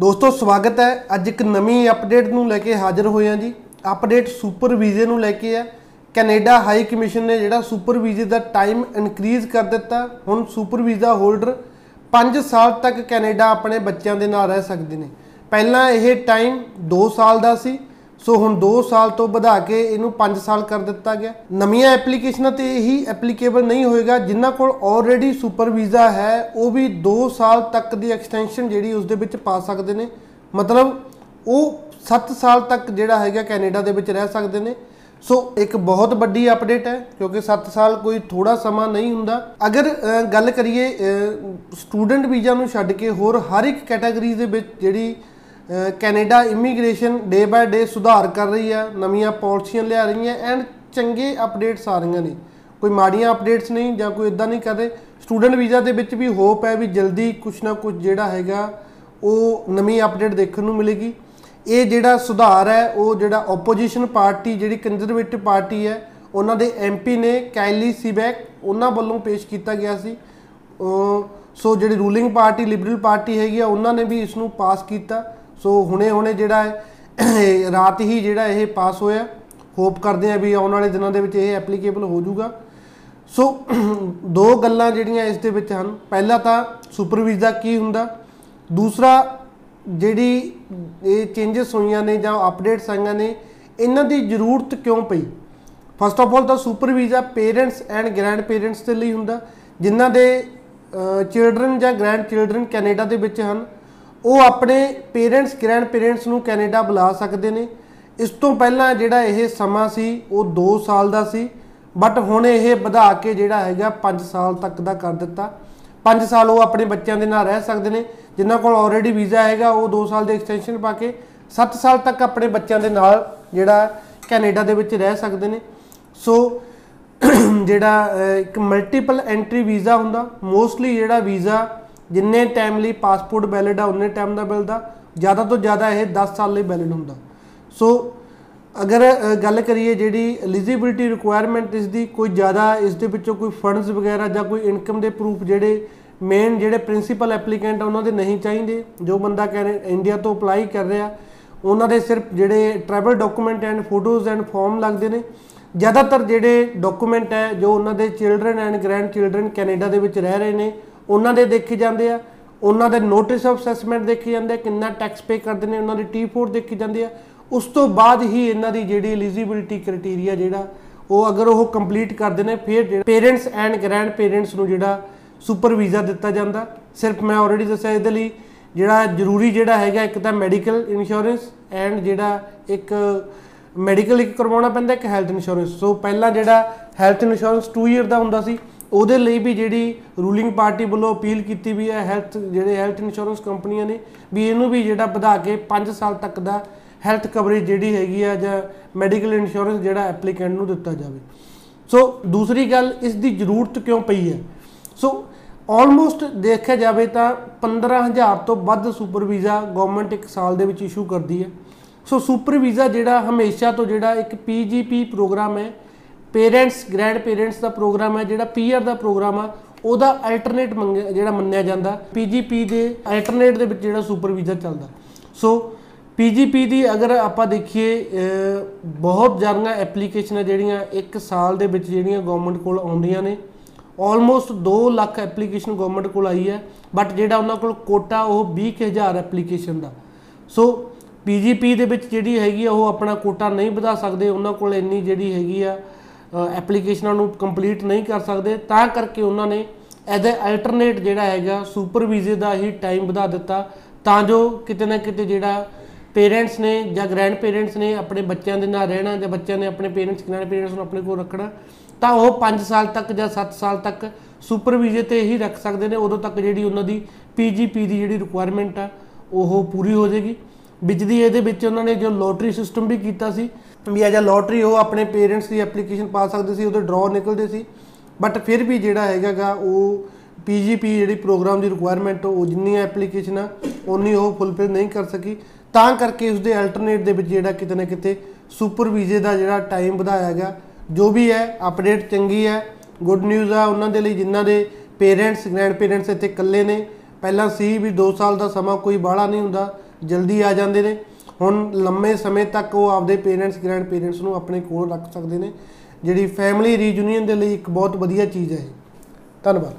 ਦੋਸਤੋ, ਸਵਾਗਤ ਹੈ। ਅੱਜ ਇੱਕ ਨਵੀਂ ਅਪਡੇਟ ਨੂੰ ਲੈ ਕੇ ਹਾਜ਼ਰ ਹੋਏ ਹਾਂ ਜੀ। ਅਪਡੇਟ ਸੁਪਰ ਵੀਜ਼ੇ ਨੂੰ ਲੈ ਕੇ ਹੈ। ਕੈਨੇਡਾ ਹਾਈ ਕਮਿਸ਼ਨ ਨੇ ਜਿਹੜਾ ਸੁਪਰ ਵੀਜ਼ੇ ਦਾ ਟਾਈਮ ਇਨਕਰੀਜ਼ ਕਰ ਦਿੱਤਾ। ਹੁਣ ਸੁਪਰ ਵੀਜ਼ਾ ਹੋਲਡਰ 5 ਸਾਲ ਤੱਕ ਕੈਨੇਡਾ ਆਪਣੇ ਬੱਚਿਆਂ ਦੇ ਨਾਲ ਰਹਿ ਸਕਦੇ ਨੇ। ਪਹਿਲਾਂ ਇਹ ਟਾਈਮ 2 ਸਾਲ ਦਾ ਸੀ। ਸੋ ਹੁਣ 2 ਸਾਲ ਤੋਂ ਵਧਾ ਕੇ ਇਹਨੂੰ 5 ਸਾਲ ਕਰ ਦਿੱਤਾ ਗਿਆ। ਨਵੀਆਂ ਐਪਲੀਕੇਸ਼ਨਾਂ ਤੇ ਇਹੀ ਐਪਲੀਕੇਬਲ ਨਹੀਂ ਹੋਏਗਾ। ਜਿਨ੍ਹਾਂ ਕੋਲ ਆਲਰੇਡੀ ਸੁਪਰ ਵੀਜ਼ਾ ਹੈ ਉਹ ਵੀ 2 ਸਾਲ ਤੱਕ ਦੀ ਐਕਸਟੈਂਸ਼ਨ ਜਿਹੜੀ ਉਸ ਦੇ ਵਿੱਚ ਪਾ ਸਕਦੇ ਨੇ। ਮਤਲਬ ਉਹ 7 ਸਾਲ ਤੱਕ ਜਿਹੜਾ ਹੈਗਾ ਕੈਨੇਡਾ ਦੇ ਵਿੱਚ ਰਹਿ ਸਕਦੇ ਨੇ। ਸੋ ਇੱਕ ਬਹੁਤ ਵੱਡੀ ਅਪਡੇਟ ਹੈ ਕਿਉਂਕਿ 7 ਸਾਲ ਕੋਈ ਥੋੜਾ ਸਮਾਂ ਨਹੀਂ ਹੁੰਦਾ। ਅਗਰ ਅ, ਗੱਲ ਕਰੀਏ ਸਟੂਡੈਂਟ ਵੀਜ਼ਾ ਨੂੰ ਛੱਡ ਕੇ ਹੋਰ ਹਰ ਇੱਕ ਕੈਟਾਗਰੀ ਦੇ ਵਿੱਚ ਜਿਹੜੀ ਅ, Canada immigration day by day ਸੁਧਾਰ ਕਰ ਰਹੀ ਹੈ ਨਵੀਆਂ ਪਾਲਿਸੀਆਂ ਲਿਆ ਰਹੀਆਂ ਐਂਡ ਚੰਗੇ ਅਪਡੇਟਸ ਆ ਰਹੀਆਂ ਨੇ। ਕੋਈ ਮਾੜੀਆਂ ਅਪਡੇਟਸ ਨਹੀਂ ਜਾਂ ਕੋਈ ਇਦਾਂ ਨਹੀਂ ਕਰ ਰਹੇ ਸਟੂਡੈਂਟ ਵੀਜ਼ਾ ਦੇ ਵਿੱਚ ਵੀ ਹੋਪ ਹੈ ਵੀ ਜਲਦੀ ਕੁਛ ਨਾ ਕੁਛ ਜਿਹੜਾ ਹੈਗਾ, ਉਹ ਨਵੀਂ ਅਪਡੇਟ ਦੇਖਣ ਨੂੰ ਮਿਲੇਗੀ। ਇਹ ਜਿਹੜਾ ਸੁਧਾਰ ਹੈ, ਉਹ ਜਿਹੜਾ ਆਪੋਜੀਸ਼ਨ ਪਾਰਟੀ, ਜਿਹੜੀ ਕੰਜ਼ਰਵੇਟਿਵ ਪਾਰਟੀ ਹੈ, ਉਹਨਾਂ ਦੇ ਐਮਪੀ ਨੇ ਕੈਲੀ ਸੀਬੈਕ ਉਹਨਾਂ ਵੱਲੋਂ ਪੇਸ਼ ਕੀਤਾ ਗਿਆ ਸੀ। ਅਹ ਸੋ ਜਿਹੜੀ ਰੂਲਿੰਗ ਪਾਰਟੀ, ਲਿਬਰਲ ਪਾਰਟੀ ਹੈਗੀ ਆ, ਉਹਨਾਂ ਨੇ ਵੀ ਇਸ ਨੂੰ ਪਾਸ ਕੀਤਾ। ਸੋ ਹੁਣੇ ਹੁਣੇ ਜਿਹੜਾ ਹੈ, ਇਹ ਰਾਤ ਹੀ ਜਿਹੜਾ ਇਹ ਪਾਸ ਹੋਇਆ। ਹੋਪ ਕਰਦੇ ਆ ਵੀ ਆਉਣ ਵਾਲੇ ਦਿਨਾਂ ਦੇ ਵਿੱਚ ਇਹ ਐਪਲੀਕੇਬਲ ਹੋ ਜਾਊਗਾ। ਸੋ ਦੋ ਗੱਲਾਂ ਜਿਹੜੀਆਂ ਇਸ ਦੇ ਵਿੱਚ ਹਨ। ਪਹਿਲਾ ਤਾਂ ਸੁਪਰ ਵੀਜ਼ਾ ਕੀ ਹੁੰਦਾ? ਦੂਸਰਾ, ਜਿਹੜੀ ਇਹ ਚੇਂਜਸ ਹੋਈਆਂ ਨੇ ਜਾਂ ਅਪਡੇਟਸ ਆਈਆਂ ਨੇ, ਇਹਨਾਂ ਦੀ ਜ਼ਰੂਰਤ ਕਿਉਂ ਪਈ? ਫਸਟ ਆਫ ਆਲ ਤਾਂ super visa parents and grandparents ਦੇ ਲਈ ਹੁੰਦਾ। ਜਿਨ੍ਹਾਂ ਦੇ ਚਿਲਡਰਨ ਜਾਂ ਗ੍ਰੈਂਡ ਚਿਲਡਰਨ ਕੈਨੇਡਾ ਦੇ ਵਿੱਚ ਹਨ। ਉਹ ਆਪਣੇ ਪੇਰੈਂਟਸ ਗ੍ਰੈਂਡ ਪੇਰੈਂਟਸ ਨੂੰ ਕੈਨੇਡਾ ਬੁਲਾ ਸਕਦੇ ਨੇ। ਇਸ ਤੋਂ ਪਹਿਲਾਂ ਜਿਹੜਾ ਇਹ ਸਮਾਂ ਸੀ ਉਹ 2 ਸਾਲ ਦਾ ਸੀ। ਬਟ ਹੁਣ ਇਹ ਵਧਾ ਕੇ ਜਿਹੜਾ ਹੈਗਾ 5 ਸਾਲ ਤੱਕ ਦਾ ਕਰ ਦਿੱਤਾ। 5 ਸਾਲ ਉਹ ਆਪਣੇ ਬੱਚਿਆਂ ਦੇ ਨਾਲ ਰਹਿ ਸਕਦੇ ਨੇ। ਜਿਨ੍ਹਾਂ ਕੋਲ ਆਲਰੇਡੀ ਵੀਜ਼ਾ ਹੈਗਾ ਉਹ 2 ਸਾਲ ਦੀ ਐਕਸਟੈਂਸ਼ਨ ਪਾ ਕੇ 7 ਸਾਲ ਤੱਕ ਆਪਣੇ ਬੱਚਿਆਂ ਦੇ ਨਾਲ ਜਿਹੜਾ ਕੈਨੇਡਾ ਦੇ ਵਿੱਚ ਰਹਿ ਸਕਦੇ ਨੇ। ਸੋ ਜਿਹੜਾ ਅਹ, ਇੱਕ ਮਲਟੀਪਲ ਐਂਟਰੀ ਵੀਜ਼ਾ ਹੁੰਦਾ। ਮੋਸਟਲੀ ਜਿਹੜਾ ਵੀਜ਼ਾ ਜਿੰਨੇ ਟਾਈਮ ਲਈ ਪਾਸਪੋਰਟ ਵੈਲਿਡ ਆ ਉਨੇ ਟਾਈਮ ਦਾ ਮਿਲਦਾ ਜ਼ਿਆਦਾ ਤੋਂ ਜ਼ਿਆਦਾ ਇਹ 10 ਸਾਲ ਲਈ ਵੈਲਿਡ ਹੁੰਦਾ। ਸੋ ਅਗਰ ਅ, ਗੱਲ ਕਰੀਏ ਜਿਹੜੀ ਐਲੀਜੀਬਿਲਟੀ ਰਿਕੁਆਇਰਮੈਂਟ ਇਸ ਦੀ ਕੋਈ ਜ਼ਿਆਦਾ ਇਸ ਦੇ ਵਿੱਚੋਂ ਕੋਈ ਫੰਡਸ ਵਗੈਰਾ ਜਾਂ ਕੋਈ ਇਨਕਮ ਦੇ ਪ੍ਰੂਫ ਜਿਹੜੇ ਮੇਨ ਜਿਹੜੇ ਪ੍ਰਿੰਸੀਪਲ ਐਪਲੀਕੈਂਟ ਉਹਨਾਂ ਦੇ ਨਹੀਂ ਚਾਹੀਦੇ। ਜੋ ਬੰਦਾ ਕੈਨੇ ਇੰਡੀਆ ਤੋਂ ਅਪਲਾਈ ਕਰ ਰਿਹਾ ਉਹਨਾਂ ਦੇ ਸਿਰਫ ਜਿਹੜੇ travel document and photos and form ਲੱਗਦੇ ਨੇ। ਜ਼ਿਆਦਾਤਰ ਜਿਹੜੇ ਡਾਕੂਮੈਂਟ ਹੈ ਜੋ ਉਹਨਾਂ ਦੇ children and grandchildren Canada ਦੇ ਵਿੱਚ ਰਹਿ ਰਹੇ ਨੇ ਉਹਨਾਂ ਦੇ ਦੇਖੇ ਜਾਂਦੇ ਆ, ਉਹਨਾਂ ਦੇ ਨੋਟਿਸ ਆਫ ਅਸੈਸਮੈਂਟ ਦੇਖੇ ਜਾਂਦੇ ਆ, ਕਿੰਨਾ ਟੈਕਸ ਪੇ ਕਰਦੇ ਨੇ, ਉਹਨਾਂ ਦੀ T4 ਦੇਖੀ ਜਾਂਦੀ ਆ। ਉਸ ਤੋਂ ਬਾਅਦ ਹੀ ਇਹਨਾਂ ਦੀ ਜਿਹੜੀ ਐਲੀਜੀਬਿਲਟੀ ਕ੍ਰਾਈਟੇਰੀਆ ਜਿਹੜਾ, ਉਹ ਅਗਰ ਉਹ ਕੰਪਲੀਟ ਕਰਦੇ ਨੇ, ਫਿਰ ਪੇਰੈਂਟਸ ਐਂਡ ਗ੍ਰੈਂਡ ਪੇਰੈਂਟਸ ਨੂੰ ਜਿਹੜਾ ਸੁਪਰ ਵੀਜ਼ਾ ਦਿੱਤਾ ਜਾਂਦਾ। ਸਿਰਫ ਮੈਂ ਆਲਰੇਡੀ ਦੱਸਿਆ ਇਹਦੇ ਲਈ, ਜਿਹੜਾ ਜ਼ਰੂਰੀ ਜਿਹੜਾ ਹੈਗਾ, ਇੱਕ ਤਾਂ ਮੈਡੀਕਲ ਇੰਸ਼ੋਰੈਂਸ ਐਂਡ ਜਿਹੜਾ ਇੱਕ ਮੈਡੀਕਲ ਇੱਕ ਕਰਵਾਉਣਾ ਪੈਂਦਾ, ਇੱਕ ਹੈਲਥ ਇੰਸ਼ੋਰੈਂਸ ਸੋ ਪਹਿਲਾਂ ਜਿਹੜਾ ਹੈਲਥ ਇੰਸ਼ੋਰੈਂਸ 2 ਇਅਰ ਦਾ ਹੁੰਦਾ ਸੀ ਉਹਦੇ ਲਈ ਵੀ ਜਿਹੜੀ ਰੂਲਿੰਗ ਪਾਰਟੀ ਵੱਲੋਂ ਅਪੀਲ ਕੀਤੀ ਵੀ ਹੈ ਹੈਲਥ ਜਿਹੜੇ ਹੈਲਥ ਇੰਸ਼ੋਰੈਂਸ ਕੰਪਨੀਆਂ ਨੇ ਵੀ ਇਹਨੂੰ ਵੀ ਜਿਹੜਾ ਵਧਾ ਕੇ 5 ਸਾਲ ਤੱਕ ਦਾ ਹੈਲਥ ਕਵਰੇਜ ਜਿਹੜੀ ਹੈਗੀ ਆ ਜਾਂ ਮੈਡੀਕਲ ਇੰਸ਼ੋਰੈਂਸ ਜਿਹੜਾ ਐਪਲੀਕੈਂਟ ਨੂੰ ਦਿੱਤਾ ਜਾਵੇ। ਸੋ ਦੂਸਰੀ ਗੱਲ ਇਸ ਦੀ ਜ਼ਰੂਰਤ ਕਿਉਂ ਪਈ ਹੈ? ਸੋ ਆਲਮੋਸਟ ਦੇਖਿਆ ਜਾਵੇ ਤਾਂ 15000 ਤੋਂ ਵੱਧ ਸੁਪਰ ਵੀਜ਼ਾ ਗਵਰਨਮੈਂਟ ਇੱਕ ਸਾਲ ਦੇ ਵਿੱਚ ਇਸ਼ੂ ਕਰਦੀ ਹੈ। ਸੋ ਸੁਪਰ ਵੀਜ਼ਾ ਜਿਹੜਾ ਹਮੇਸ਼ਾ ਤੋਂ ਜਿਹੜਾ ਇੱਕ ਪੀਜੀਪੀ ਪ੍ਰੋਗਰਾਮ ਹੈ ਪੇਰੈਂਟਸ ਗ੍ਰੈਂਡ ਪੇਰੈਂਟਸ ਦਾ ਪ੍ਰੋਗਰਾਮ ਹੈ ਜਿਹੜਾ ਪੀਆਰ ਦਾ ਪ੍ਰੋਗਰਾਮ ਆ ਉਹਦਾ ਅਲਟਰਨੇਟ ਜਿਹੜਾ ਮੰਨਿਆ ਜਾਂਦਾ ਪੀਜੀਪੀ ਦੇ ਅਲਟਰਨੇਟ ਦੇ ਵਿੱਚ ਜਿਹੜਾ ਸੁਪਰ ਵੀਜ਼ਾ ਚੱਲਦਾ। ਸੋ ਪੀਜੀਪੀ ਦੀ ਅਗਰ ਆਪਾਂ ਦੇਖੀਏ ਅਹ, ਬਹੁਤ ਜ਼ਿਆਦੀਆਂ ਐਪਲੀਕੇਸ਼ਨਾਂ ਜਿਹੜੀਆਂ ਇੱਕ ਸਾਲ ਦੇ ਵਿੱਚ ਜਿਹੜੀਆਂ ਗਵਰਨਮੈਂਟ ਕੋਲ ਆਉਂਦੀਆਂ ਨੇ। ਆਲਮੋਸਟ 2 ਲੱਖ ਐਪਲੀਕੇਸ਼ਨ ਗਵਰਨਮੈਂਟ ਕੋਲ ਆਈ ਹੈ ਬਟ ਜਿਹੜਾ ਉਹਨਾਂ ਕੋਲ ਕੋਟਾ ਉਹ 20000 ਐਪਲੀਕੇਸ਼ਨ ਦਾ। ਸੋ ਪੀਜੀਪੀ ਦੇ ਵਿੱਚ ਜਿਹੜੀ ਹੈਗੀ ਆ ਉਹ ਆਪਣਾ ਕੋਟਾ ਨਹੀਂ ਵਧਾ ਸਕਦੇ ਉਹਨਾਂ ਕੋਲ ਇੰਨੀ ਜਿਹੜੀ ਹੈਗੀ ਆ ਐਪਲੀਕੇਸ਼ਨਾਂ ਨੂੰ ਕੰਪਲੀਟ ਨਹੀਂ ਕਰ ਸਕਦੇ, ਤਾਂ ਕਰਕੇ ਉਹਨਾਂ ਨੇ ਐਜ਼ ਅ ਅਲਟਰਨੇਟ ਜਿਹੜਾ ਹੈਗਾ ਸੁਪਰ ਵੀਜ਼ੇ ਦਾ ਹੀ ਟਾਈਮ ਵਧਾ ਦਿੱਤਾ। ਤਾਂ ਜੋ ਕਿਤੇ ਨਾ ਕਿਤੇ ਜਿਹੜਾ ਪੇਰੈਂਟਸ ਨੇ ਜਾਂ ਗ੍ਰੈਂਡ ਪੇਰੈਂਟਸ ਨੇ ਆਪਣੇ ਬੱਚਿਆਂ ਦੇ ਨਾਲ ਰਹਿਣਾ ਜਾਂ ਬੱਚਿਆਂ ਨੇ ਆਪਣੇ ਪੇਰੈਂਟਸ ਗ੍ਰੈਂਡ ਪੇਰੈਂਟਸ ਨੂੰ ਆਪਣੇ ਕੋਲ ਰੱਖਣਾ, ਤਾਂ ਉਹ 5 ਸਾਲ ਤੱਕ ਜਾਂ 7 ਸਾਲ ਤੱਕ ਸੁਪਰ ਵੀਜ਼ੇ ਤੇ ਹੀ ਰੱਖ ਸਕਦੇ ਨੇ। ਉਦੋਂ ਤੱਕ ਜਿਹੜੀ ਉਹਨਾਂ ਦੀ ਪੀਜੀਪੀ ਦੀ ਜਿਹੜੀ ਰਿਕੁਆਇਰਮੈਂਟ ਆ, ਉਹ ਪੂਰੀ ਹੋ ਜਾਏਗੀ। ਵਿੱਚ ਦੀ ਇਹਦੇ ਵਿੱਚ ਉਹਨਾਂ ਨੇ ਜੋ ਲੋਟਰੀ ਸਿਸਟਮ ਵੀ ਕੀਤਾ ਸੀ ਵੀ ਐਜ ਅ ਲੋਟਰੀ ਉਹ ਆਪਣੇ ਪੇਰੈਂਟਸ ਦੀ ਐਪਲੀਕੇਸ਼ਨ ਪਾ ਸਕਦੇ ਸੀ, ਉਹਦੇ ਡਰਾਅ ਨਿਕਲਦੇ ਸੀ। ਬਟ ਫਿਰ ਵੀ ਜਿਹੜਾ ਹੈਗਾਗਾ, ਉਹ ਪੀਜੀਪੀ ਜਿਹੜੀ ਪ੍ਰੋਗਰਾਮ ਦੀ ਰਿਕੁਆਇਰਮੈਂਟ ਉਹ ਜਿੰਨੀਆਂ ਐਪਲੀਕੇਸ਼ਨਾਂ ਉਨੀ ਉਹ ਫੁੱਲਫਿਲ ਨਹੀਂ ਕਰ ਸਕੀ। ਤਾਂ ਕਰਕੇ ਉਸ ਦੇ ਅਲਟਰਨੇਟ ਦੇ ਵਿੱਚ ਜਿਹੜਾ ਕਿਤੇ ਨਾ ਕਿਤੇ ਸੁਪਰ ਵੀਜ਼ੇ ਦਾ ਜਿਹੜਾ ਟਾਈਮ ਵਧਾਇਆ ਗਿਆ ਜੋ ਵੀ ਹੈ ਅਪਡੇਟ ਚੰਗੀ ਹੈ ਗੁੱਡ ਨਿਊਜ਼ ਆ, ਉਹਨਾਂ ਦੇ ਲਈ ਜਿਨ੍ਹਾਂ ਦੇ ਪੇਰੈਂਟਸ ਗ੍ਰੈਂਡ ਪੇਰੈਂਟਸ ਇੱਥੇ ਇਕੱਲੇ ਨੇ। ਪਹਿਲਾਂ ਸੀ ਵੀ 2 ਸਾਲ ਦਾ ਸਮਾਂ ਕੋਈ ਬਾਹਲਾ ਨਹੀਂ ਹੁੰਦਾ, ਜਲਦੀ ਆ ਜਾਂਦੇ ਨੇ। ਹੁਣ ਲੰਮੇ ਸਮੇਂ ਤੱਕ ਉਹ ਆਪਦੇ ਪੇਰੈਂਟਸ ਗ੍ਰੈਂਡ ਪੇਰੈਂਟਸ ਨੂੰ ਆਪਣੇ ਕੋਲ ਰੱਖ ਸਕਦੇ ਨੇ, ਜਿਹੜੀ ਫੈਮਿਲੀ ਰੀਯੂਨੀਅਨ ਦੇ ਲਈ ਇੱਕ ਬਹੁਤ ਵਧੀਆ ਚੀਜ਼ ਹੈ ਇਹ। ਧੰਨਵਾਦ।